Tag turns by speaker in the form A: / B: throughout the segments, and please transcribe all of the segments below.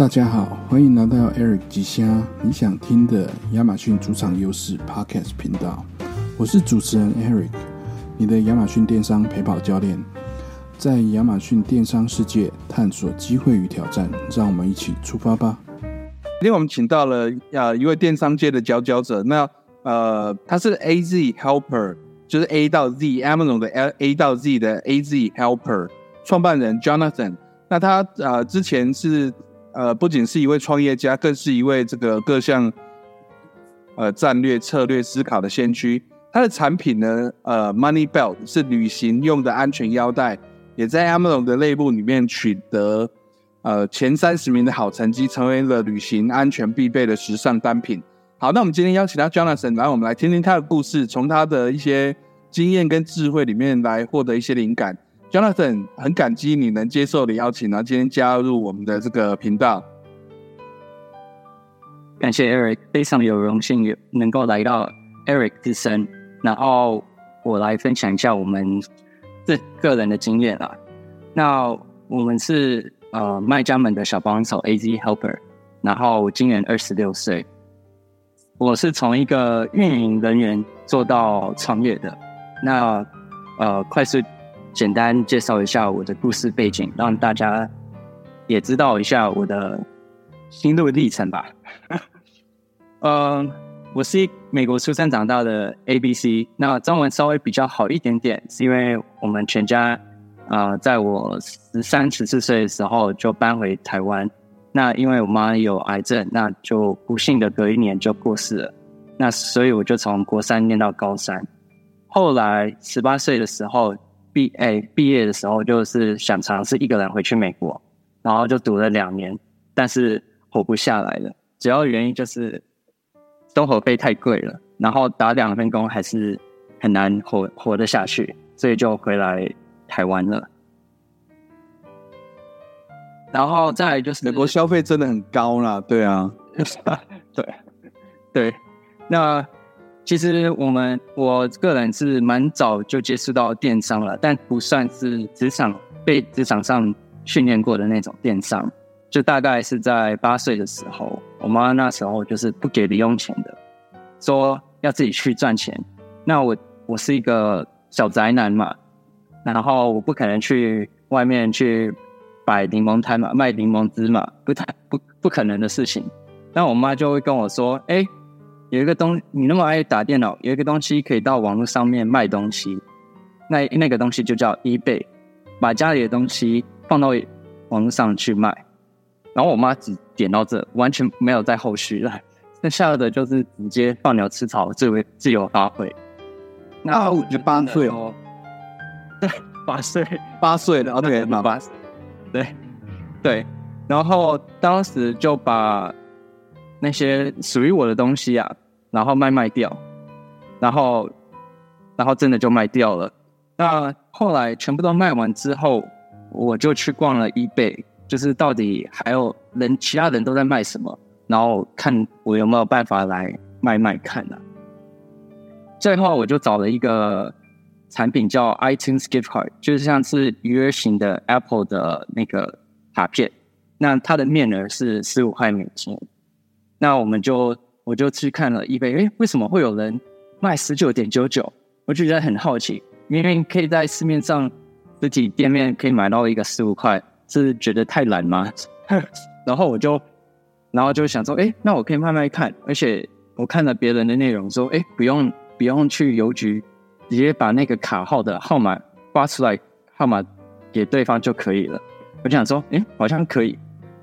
A: 大家好，欢迎来到 Eric 吉虾你想听的亚马逊主场优势 Podcast 频道。我是主持人 Eric，你的亚马逊电商陪跑教练，在亚马逊电商世界探索机会与挑战，让我们一起出发吧。今天我们请到了呃一位电商界的佼佼者，那呃他是 A Z Helper，就是 A 到 Z，Amazon 的 A A 到 Z 的 A Z Helper 创办人 Jonathan。那他呃之前是呃不仅是一位创业家，更是一位这个各项呃战略策略思考的先驱。他的产品呢，呃，Money Belt 是旅行用的安全腰带，也在 Amazon 的内部里面取得呃前三十名的好成绩，成为了旅行安全必备的时尚单品。好，那我们今天邀请到 Jonathan 来，我们来听听他的故事，从他的一些经验跟智慧里面来获得一些灵感。Jonathan 很感激你能接受的邀请，然后今天加入我们的这个频道。
B: 感谢 Eric，非常有荣幸有能够来到 Eric 之声。然后我来分享一下我们这个人的经验啦。那我们是呃卖家们的小帮手 A Z Helper，然后今年二十六岁。我是从一个运营人员做到创业的。那呃快速简单介绍一下我的故事背景，让大家也知道一下我的心路历程吧。嗯。我是美国出生长大的 A B C，那中文稍微比较好一点点，是因为我们全家啊，在我十三十四岁的时候就搬回台湾。那因为我妈有癌症，那就不幸的隔一年就过世了。那所以我就从国三念到高三。后来十八岁的时候毕哎毕业的时候，就是想尝试一个人回去美国，然后就读了两年，但是活不下来了。主要原因就是。生活费太贵了，然后打两份工还是很难活活得下去，所以就回来台湾了。然后再来就是
A: 美国消费真的很高啦，对啊，
B: 对对。那其实我们我个人是蛮早就接触到电商了，但不算是职场被职场上训练过的那种电商。就大概是在八岁的时候，我妈那时候就是不给零用钱的，说要自己去赚钱。那我我是一个小宅男嘛，然后我不可能去外面去摆柠檬摊嘛，卖柠檬汁嘛，不太不不可能的事情。那我妈就会跟我说：“哎，有一个东，你那么爱打电脑，有一个东西可以到网络上面卖东西。那那个东西就叫 eBay，把家里的东西放到网络上去卖。”然后我妈只点到这，完全没有在后续了。剩下的就是直接放牛吃草，自为自由发挥。
A: 那我就八岁
B: 哦，对，八岁，
A: 八岁的哦，对
B: 八八，对对。然后当时就把那些属于我的东西啊，然后卖卖掉，然后然后真的就卖掉了。那后来全部都卖完之后，我就去逛了 eBay。就是到底还有人，其他人都在卖什么，然后看我有没有办法来卖卖看啊？最后我就找了一个产品叫 iTunes Gift Card，就是像是鱼儿型的 Apple 的那个卡片，那它的面额是十五块美金。那我们就我就去看了一杯哎，为什么会有人卖十九点九九？我就觉得很好奇，明明可以在市面上实体店面可以买到一个十五块。是觉得太懒吗？然后我就，然后就想说，哎，那我可以慢慢看。而且我看了别人的内容，说，哎，不用不用去邮局，直接把那个卡号的号码发出来，号码给对方就可以了。我就想说，哎，好像可以。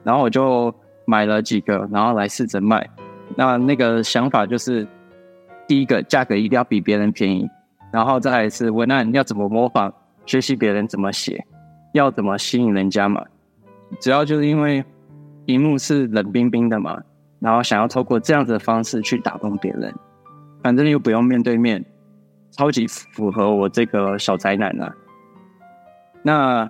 B: 然后我就买了几个，然后来试着卖。那那个想法就是，第一个价格一定要比别人便宜，然后再来是文案要怎么模仿，学习别人怎么写。要怎么吸引人家嘛？主要就是因为荧幕是冷冰冰的嘛，然后想要透过这样子的方式去打动别人，反正又不用面对面，超级符合我这个小宅男啊。那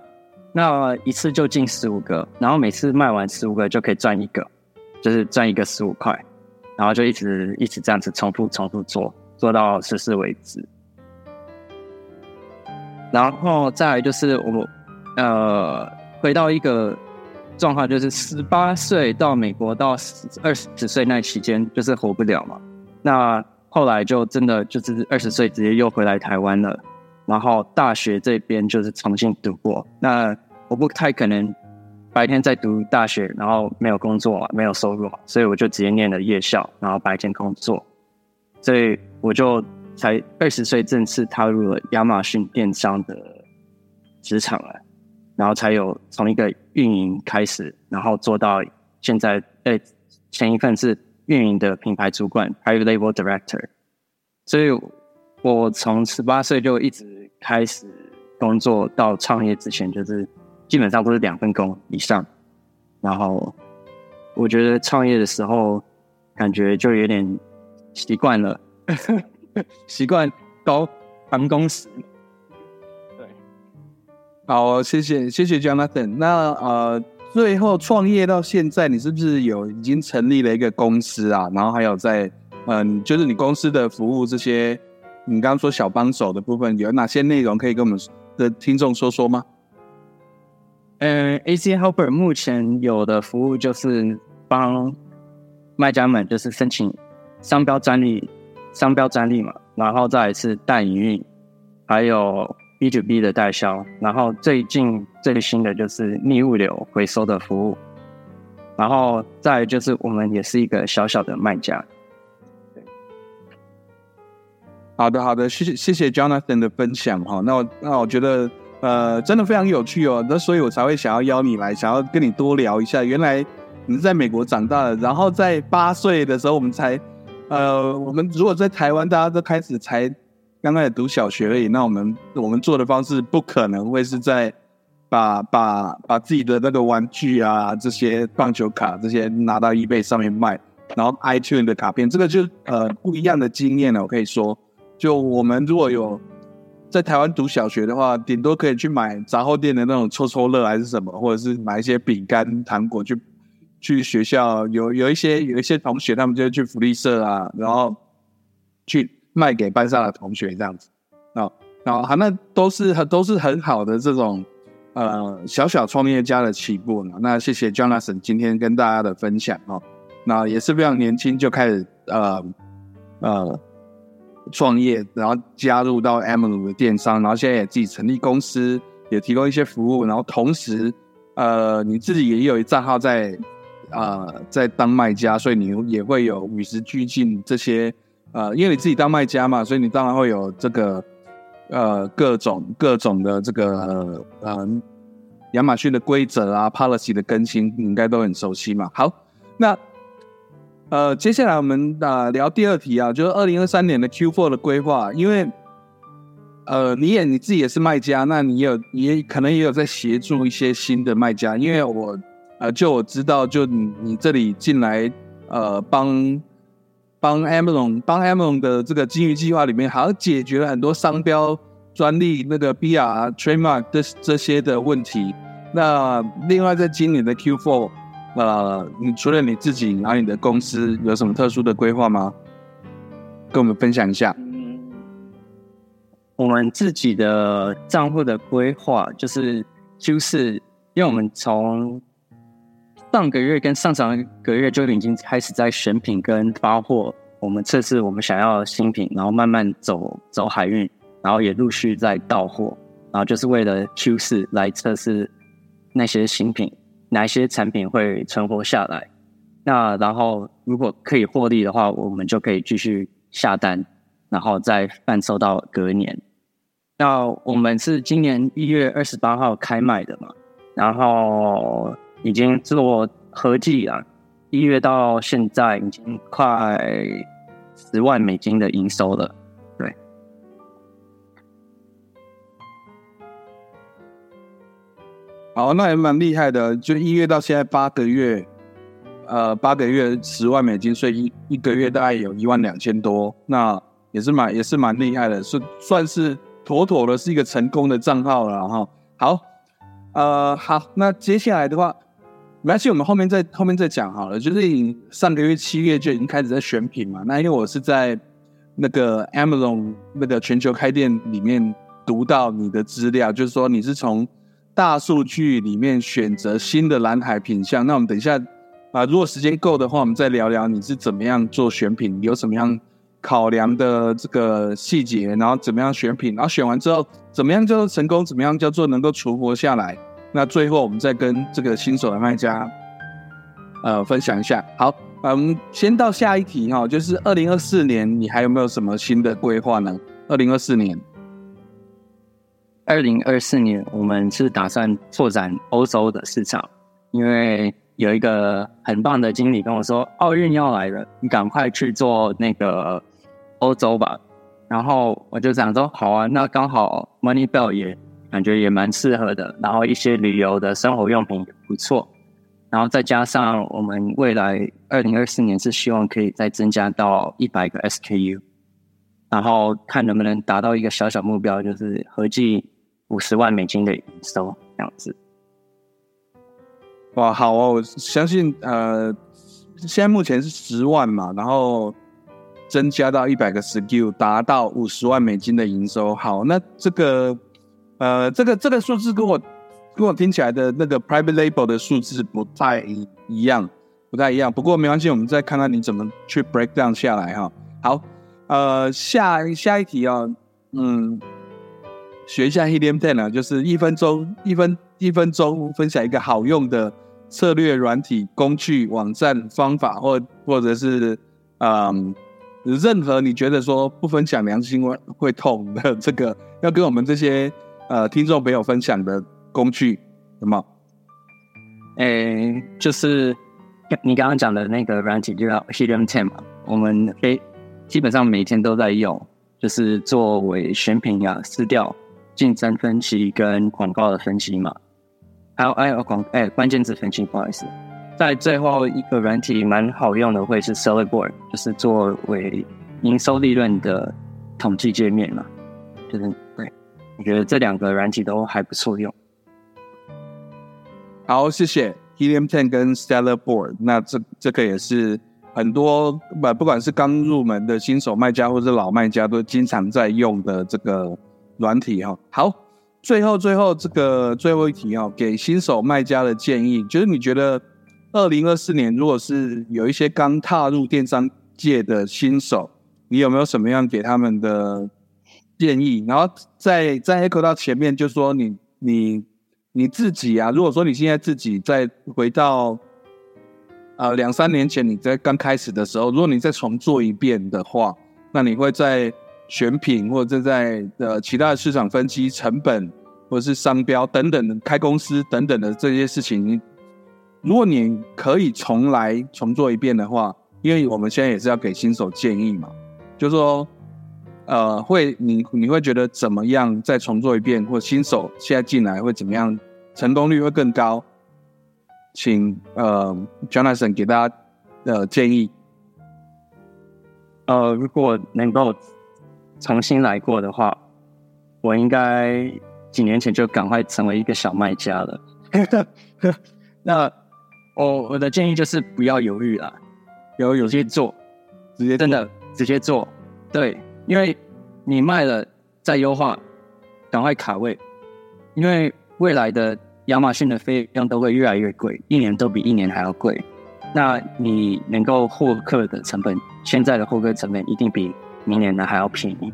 B: 那一次就进十五个，然后每次卖完十五个就可以赚一个，就是赚一个十五块，然后就一直一直这样子重复重复做，做到实施为止。然后再就是我。呃，回到一个状况就是十八岁到美国到二十岁那期间就是活不了嘛。那后来就真的就是二十岁直接又回来台湾了，然后大学这边就是重新读过。那我不太可能白天在读大学，然后没有工作，没有收入，所以我就直接念了夜校，然后白天工作。所以我就才二十岁正式踏入了亚马逊电商的职场了，然后才有从一个运营开始，然后做到现在。呃，前一份是。运营的品牌主管，private label director，所以我从十八岁就一直开始工作，到创业之前就是基本上都是两份工以上。然后我觉得创业的时候感觉就有点习惯了，习惯高办公室。
A: 对，好，谢谢谢谢 Jonathan。那呃。最后创业到现在，你是不是有已经成立了一个公司啊？然后还有在嗯，就是你公司的服务这些，你刚刚说小帮手的部分，有哪些内容可以跟我们的听众说说吗？
B: 嗯，AC Helper 目前有的服务就是帮卖家们就是申请商标专利，商标专利嘛，然后再是代营运，还有。B to B 的代销，然后最近最新的就是逆物流回收的服务，然后再就是我们也是一个小小的卖家。
A: 好的好的，谢谢谢谢 Jonathan 的分享哈。那我那我觉得呃真的非常有趣哦，那所以我才会想要邀你来，想要跟你多聊一下。原来你是在美国长大的，然后在八岁的时候我们才呃我们如果在台湾大家都开始才。刚开始读小学而已，那我们我们做的方式不可能会是在把把把自己的那个玩具啊这些棒球卡这些拿到 eBay 上面卖，然后 iTunes 的卡片，这个就呃不一样的经验了。我可以说，就我们如果有在台湾读小学的话，顶多可以去买杂货店的那种抽抽乐还是什么，或者是买一些饼干糖果去去学校。有有一些有一些同学他们就去福利社啊，然后去。卖给班上的同学这样子，啊那好，那都是很都是很好的这种呃小小创业家的起步呢。那谢谢 Jonathan 今天跟大家的分享哦。那也是非常年轻就开始呃呃创业，然后加入到 Amazon 的电商，然后现在也自己成立公司，也提供一些服务，然后同时呃你自己也有一账号在啊在当卖家，所以你也会有与时俱进这些。呃，因为你自己当卖家嘛，所以你当然会有这个呃各种各种的这个呃亚马逊的规则啊，policy 的更新，你应该都很熟悉嘛。好，那呃接下来我们啊聊第二题啊，就是二零二三年的 Q4 的规划，因为呃你也你自己也是卖家，那你有也可能也有在协助一些新的卖家，因为我呃就我知道，就你你这里进来呃帮。帮 Amazon 帮 Amazon 的这个金鱼计划里面，好像解决了很多商标专利那个 BR trademark 这这些的问题。那另外在今年的 Q4，呃，你除了你自己，然后你的公司有什么特殊的规划吗？跟我们分享一下。
B: 我们自己的账户的规划就是，就是因为我们从上个月跟上上个月就已经开始在选品跟发货，我们测试我们想要的新品，然后慢慢走走海运，然后也陆续在到货，然后就是为了 Q 四来测试那些新品，哪些产品会存活下来。那然后如果可以获利的话，我们就可以继续下单，然后再贩售到隔年。那我们是今年一月二十八号开卖的嘛，然后。已经做合计了，一月到现在已经快十万美金的营收了。对，
A: 好，那也蛮厉害的。就一月到现在八个月，呃，八个月十万美金，所以一一个月大概有一万两千多，那也是蛮也是蛮厉害的，是算是妥妥的是一个成功的账号了哈。好，呃，好，那接下来的话。没关系，我们后面再后面再讲好了。就是你上个月七月就已经开始在选品嘛？那因为我是在那个 Amazon 那个全球开店里面读到你的资料，就是说你是从大数据里面选择新的蓝海品相。那我们等一下啊，如果时间够的话，我们再聊聊你是怎么样做选品，有什么样考量的这个细节，然后怎么样选品，然后选完之后怎么样叫做成功，怎么样叫做能够存活下来。那最后我们再跟这个新手的卖家呃分享一下。好，我嗯，先到下一题哈，就是二零二四年你还有没有什么新的规划呢？二零二四年。
B: 二零二四年，我们是打算拓展欧洲的市场，因为有一个很棒的经理跟我说，奥运要来了，你赶快去做那个欧洲吧。然后我就想说，好啊，那刚好 Money Bell 也感觉也蛮适合的，然后一些旅游的生活用品也不错，然后再加上我们未来二零二四年是希望可以再增加到一百个 SKU，然后看能不能达到一个小小目标，就是合计。五十万美金的营收这样子，
A: 哇，好哦！我相信，呃，现在目前是十万嘛，然后增加到一百个 SKU，达到五十万美金的营收。好，那这个，呃，这个这个数字跟我跟我听起来的那个 Private Label 的数字不太一样，不太一样。不过没关系，我们再看看你怎么去 break down 下来哈。好，呃，下下一题啊，嗯。学一下 Helium Ten 啊，就是一分钟一分一分钟分享一个好用的策略、软体、工具、网站、方法，或或者是嗯，任何你觉得说不分享良心会会痛的这个，要跟我们这些呃听众朋友分享的工具，什么？
B: 诶，就是你刚刚讲的那个软体，就叫 Helium Ten 嘛，我们非基本上每天都在用，就是作为选品呀、撕掉。竞争分析跟广告的分析嘛，还有哎广哎关键字分析，不好意思，在最后一个软体蛮好用的会是 Seller Board，就是作为营收利润的统计界面嘛，就是对，我觉得这两个软体都还不错用。
A: 好，谢谢 Helium Ten 跟 Seller Board，那这这个也是很多不不管是刚入门的新手卖家或者老卖家都经常在用的这个。软体哈好，最后最后这个最后一题哈，给新手卖家的建议，就是你觉得二零二四年如果是有一些刚踏入电商界的新手，你有没有什么样给他们的建议？然后在在 echo 到前面，就说你你你自己啊，如果说你现在自己再回到呃两三年前你在刚开始的时候，如果你再重做一遍的话，那你会在。选品或者在呃其他的市场分析成本或者是商标等等的开公司等等的这些事情，如果你可以重来重做一遍的话，因为我们现在也是要给新手建议嘛，就是说呃会你你会觉得怎么样再重做一遍，或新手现在进来会怎么样，成功率会更高？请呃 Jonathan 给大家的建议。
B: 呃，如果能够。重新来过的话，我应该几年前就赶快成为一个小卖家了。那我我的建议就是不要犹豫了，有有些做，
A: 直接
B: 真的直接做。对，因为你卖了再优化，赶快卡位，因为未来的亚马逊的费用都会越来越贵，一年都比一年还要贵。那你能够获客的成本，现在的获客成本一定比。明年的还要便宜，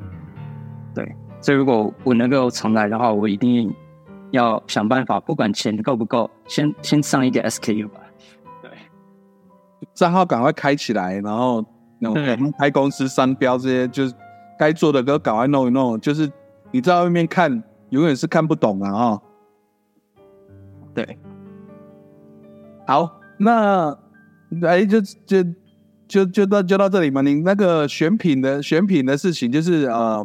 B: 对，所以如果我能够重来的话，我一定要想办法，不管钱够不够，先先上一个 SKU 吧。对，
A: 账号赶快开起来，然后那种开公司商标这些，就是该做的都赶快弄一弄。就是你在外面看，永远是看不懂啊！啊，
B: 对，
A: 好，那哎，就就。就就到就到这里嘛，你那个选品的选品的事情，就是呃，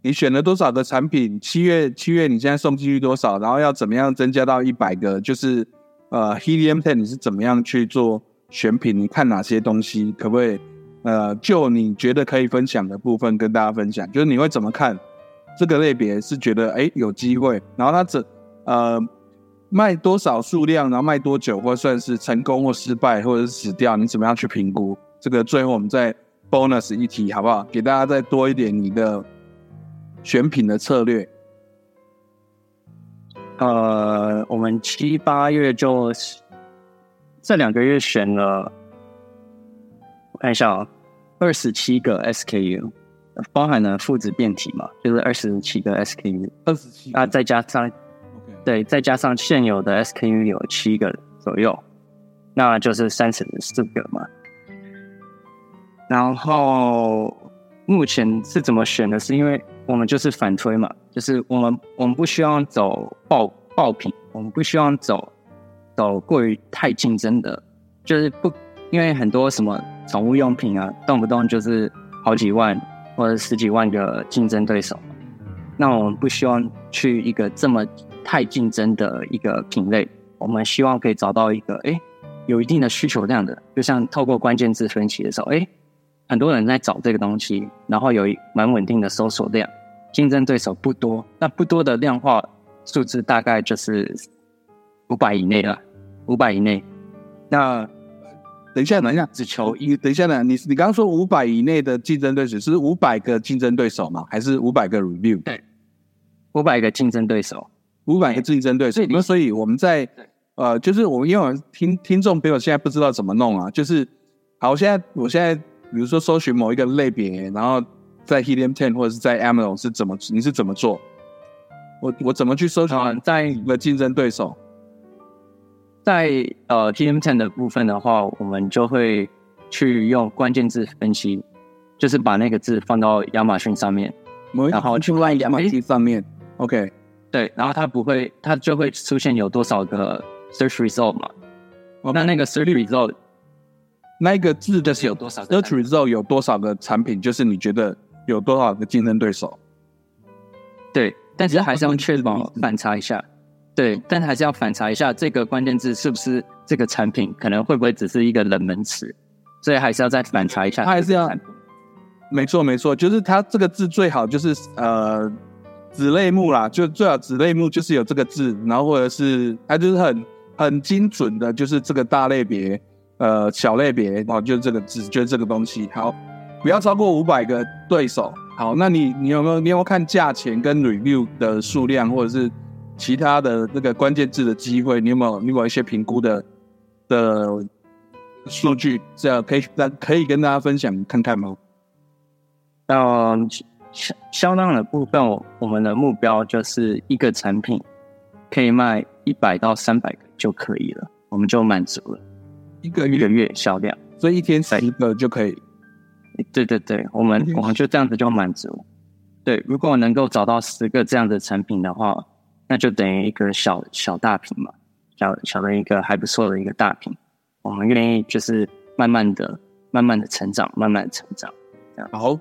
A: 你选了多少个产品？七月七月你现在送进去多少？然后要怎么样增加到一百个？就是呃，Helium Ten 你是怎么样去做选品？你看哪些东西？可不可以呃，就你觉得可以分享的部分跟大家分享？就是你会怎么看这个类别？是觉得哎有机会，然后它怎呃卖多少数量，然后卖多久，或算是成功或失败，或者是死掉？你怎么样去评估？这个最后我们再 bonus 一题好不好？给大家再多一点你的选品的策略。
B: 呃，我们七八月就这两个月选了，我看一下啊，二十七个 SKU，包含了父子变体嘛，就是二十七个 SKU，
A: 二十七
B: 啊，再加上对，再加上现有的 SKU 有七个左右，那就是三十四个嘛。然后目前是怎么选的？是因为我们就是反推嘛，就是我们我们不希望走爆爆品，我们不希望走走过于太竞争的，就是不因为很多什么宠物用品啊，动不动就是好几万或者十几万个竞争对手。那我们不希望去一个这么太竞争的一个品类，我们希望可以找到一个哎有一定的需求量的，就像透过关键字分析的时候，哎，很多人在找这个东西，然后有一蛮稳定的搜索量，竞争对手不多，那不多的量化数字大概就是五百以内了，五百以内。那
A: 等一下，等一下，
B: 只求一
A: 等一下呢？你你刚刚说五百以内的竞争对手是五百个竞争对手吗？还是五百个 review？
B: 对，五百个竞争对手，
A: 五百个竞争对手。那所以我们在呃，就是我们因为我听听众朋友现在不知道怎么弄啊，就是好，我现在我现在比如说搜寻某一个类别，然后在 Helium Ten 或者是在 Amazon 是怎么你是怎么做？我我怎么去搜寻
B: 啊，在
A: 一个竞争对手？
B: 在呃 Helium Ten 的部分的话，我们就会去用关键字分析，就是把那个字放到亚马逊上面，然后
A: 去问亚马逊上面，OK，
B: 对，然后它不会，它就会出现有多少个 search result 嘛？那那个 search result
A: 那一个字的
B: 就是有多少个
A: search result 有多少个产品，就是你觉得有多少个竞争对手？
B: 对，但是还是要确保反查一下，对，但还是要反查一下这个关键字是不是这个产品可能会不会只是一个冷门词，所以还是要再反查一下。
A: 它还是要没错没错，就是它这个字最好就是呃子类目啦，就最好子类目就是有这个字，然后或者是它就是很很精准的，就是这个大类别呃小类别哦，就是这个字，就是这个东西。好，不要超过五百个对手。好，那你你有没有你有没有看价钱跟 review 的数量，或者是其他的那个关键字的机会？你有没有你有一些评估的的数据？这样可以让可以跟大家分享看看吗？
B: 那销销量的部分，我我们的目标就是一个产品可以卖一百到三百个就可以了，我们就满足了
A: 一个
B: 一个
A: 月，
B: 月销量。
A: 所以一天十个就可以。
B: 对对对，我们
A: 嗯
B: 我们就这样子就满足。对，如果能够找到十个这样的产品的话，那就等于一个小小大品嘛，小小的一个还不错的一个大品。我们愿意就是慢慢的、慢慢的成长，慢慢的成长。
A: 好，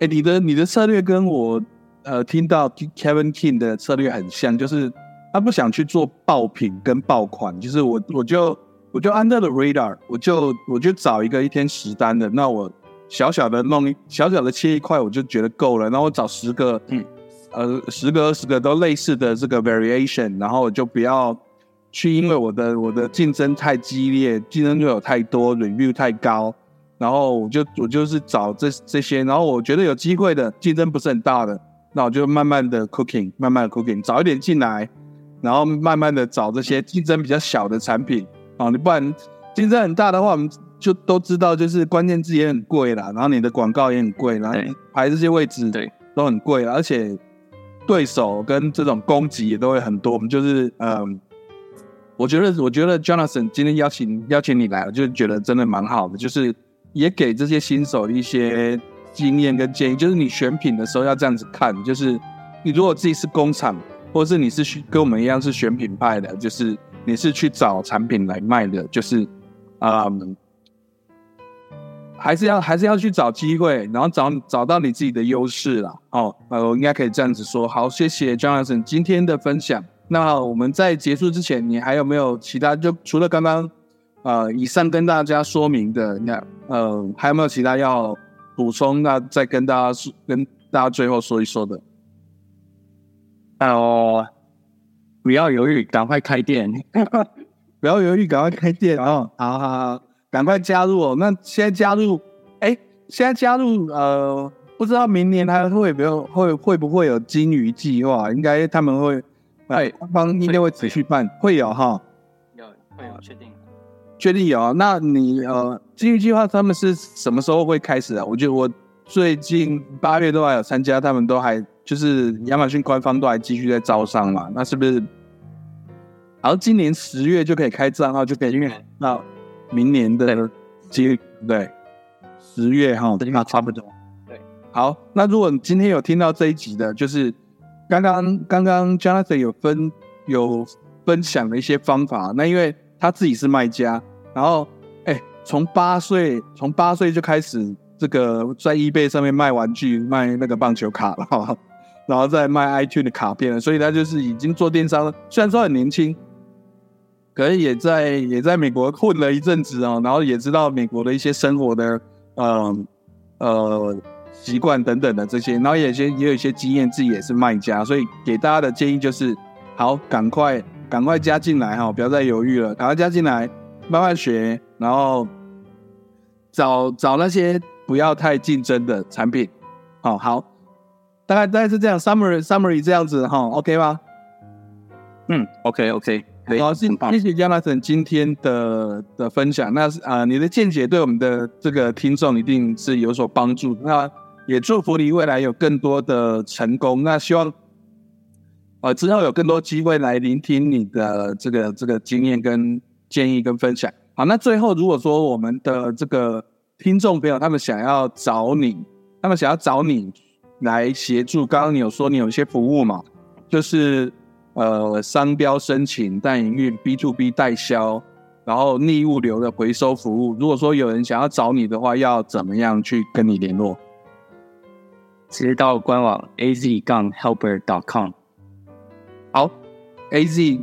A: 哎，你的你的策略跟我呃听到 Kevin King 的策略很像，就是他不想去做爆品跟爆款，就是我我就我就 under the radar，我就我就找一个一天十单的，那我小小的弄一小小的切一块，我就觉得够了，然后我找十个，
B: 嗯，
A: 呃，十个二十个都类似的这个 variation，然后我就不要去因为我的我的竞争太激烈，竞争对手太多，review 太高。然后我就我就是找这这些，然后我觉得有机会的，竞争不是很大的，那我就慢慢的 cooking，慢慢的 cooking，早一点进来，然后慢慢的找这些竞争比较小的产品啊，你不然竞争很大的话，我们就都知道，就是关键字也很贵啦，然后你的广告也很贵，然后
B: 对
A: 排这些位置
B: 对
A: 都很贵，而且对手跟这种攻击也都会很多，我们就是嗯。我觉得，我觉得 Jonathan 今天邀请邀请你来，我就觉得真的蛮好的，就是也给这些新手一些经验跟建议，就是你选品的时候要这样子看，就是你如果自己是工厂，或者是你是跟我们一样是选品派的，就是你是去找产品来卖的，就是啊、还是要还是要去找机会，然后找找到你自己的优势啦。哦，呃，我应该可以这样子说。好，谢谢 Jonathan 今天的分享。那我们在结束之前，你还有没有其他？就除了刚刚呃以上跟大家说明的，那呃还有没有其他要补充？那再跟大家说，跟大家最后说一说的。
B: 哦，不要犹豫，赶快开店。
A: 不要犹豫，赶快开店哦！好好好，赶快加入哦。那现在加入，哎，现在加入，呃，不知道明年还会不会会会不会有金鱼计划？应该他们会哎，官方应该会持续办，会有哈，
B: 有会有确定，
A: 确定有。那你呃，金鱼计划他们是什么时候会开始啊？我觉得我最近八月都还有参加，他们都还就是亚马逊官方都还继续在招商嘛。那是不是？然后今年十月就可以开账号，就可以运到明年的几对十月哈，
B: 那差不多。对，
A: 好，那如果你今天有听到这一集的，就是刚刚刚刚 Jonathan 有分有分享的一些方法，那因为他自己是卖家，然后哎，从八岁从八岁就开始这个在 eBay 上面卖玩具、卖那个棒球卡了，然后再卖 iTunes 的卡片了，所以他就是已经做电商了，虽然说很年轻。可能也在也在美国混了一阵子哦，然后也知道美国的一些生活的呃呃习惯等等的这些，然后也些也有一些经验，自己也是卖家，所以给大家的建议就是，好，赶快赶快加进来哈，不要再犹豫了，赶快加进来，慢慢学，然后找找那些不要太竞争的产品，好好，大概大概是这样，summary summary 这样子哈，OK 吗？
B: 嗯，OK OK。
A: 好，谢谢谢 Jonathan 今天的的分享。那啊，你的见解对我们的这个听众一定是有所帮助。那也祝福你未来有更多的成功。那希望呃之后有更多机会来聆听你的这个这个经验跟建议跟分享。好，那最后如果说我们的这个听众朋友他们想要找你，他们想要找你来协助，刚刚你有说你有一些服务嘛，就是。呃，商标申请、代营运、B to B 代销，然后逆物流的回收服务。如果说有人想要找你的话，要怎么样去跟你联络？
B: 直接到官网 a z 杠 helper dot com。
A: 好，a z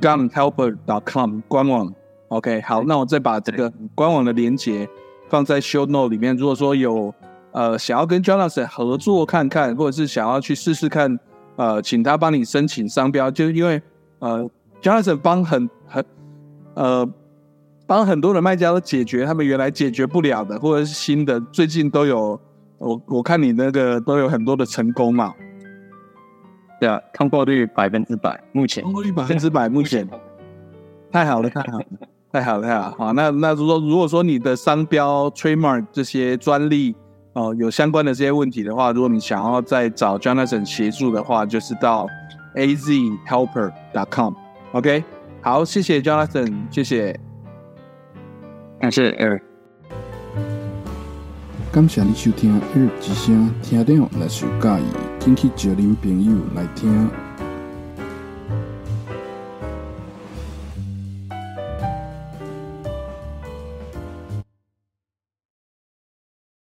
A: 杠 helper dot com 官网。OK，好，那我再把这个官网的连接放在 show note 里面。如果说有呃想要跟 Jonathan 合作看看，或者是想要去试试看。呃，请他帮你申请商标，就是因为呃，Jonathan 帮很很呃，帮很多的卖家都解决他们原来解决不了的，或者是新的，最近都有我我看你那个都有很多的成功嘛。
B: 对啊，通过率百分之百，目前
A: 通过率百分之百，目前太好了，太好了，太好了，太好了。好，那那如果如果说你的商标、trademark 这些专利。哦，有相关的这些问题的话，如果你想要再找 Jonathan 协助的话，就是到 azhelper.com。OK，好，谢谢 Jonathan，谢谢，
B: 感谢 Eric，
A: 感谢你收听 Eric 之声，听到若是有介意，请去找您朋友来听。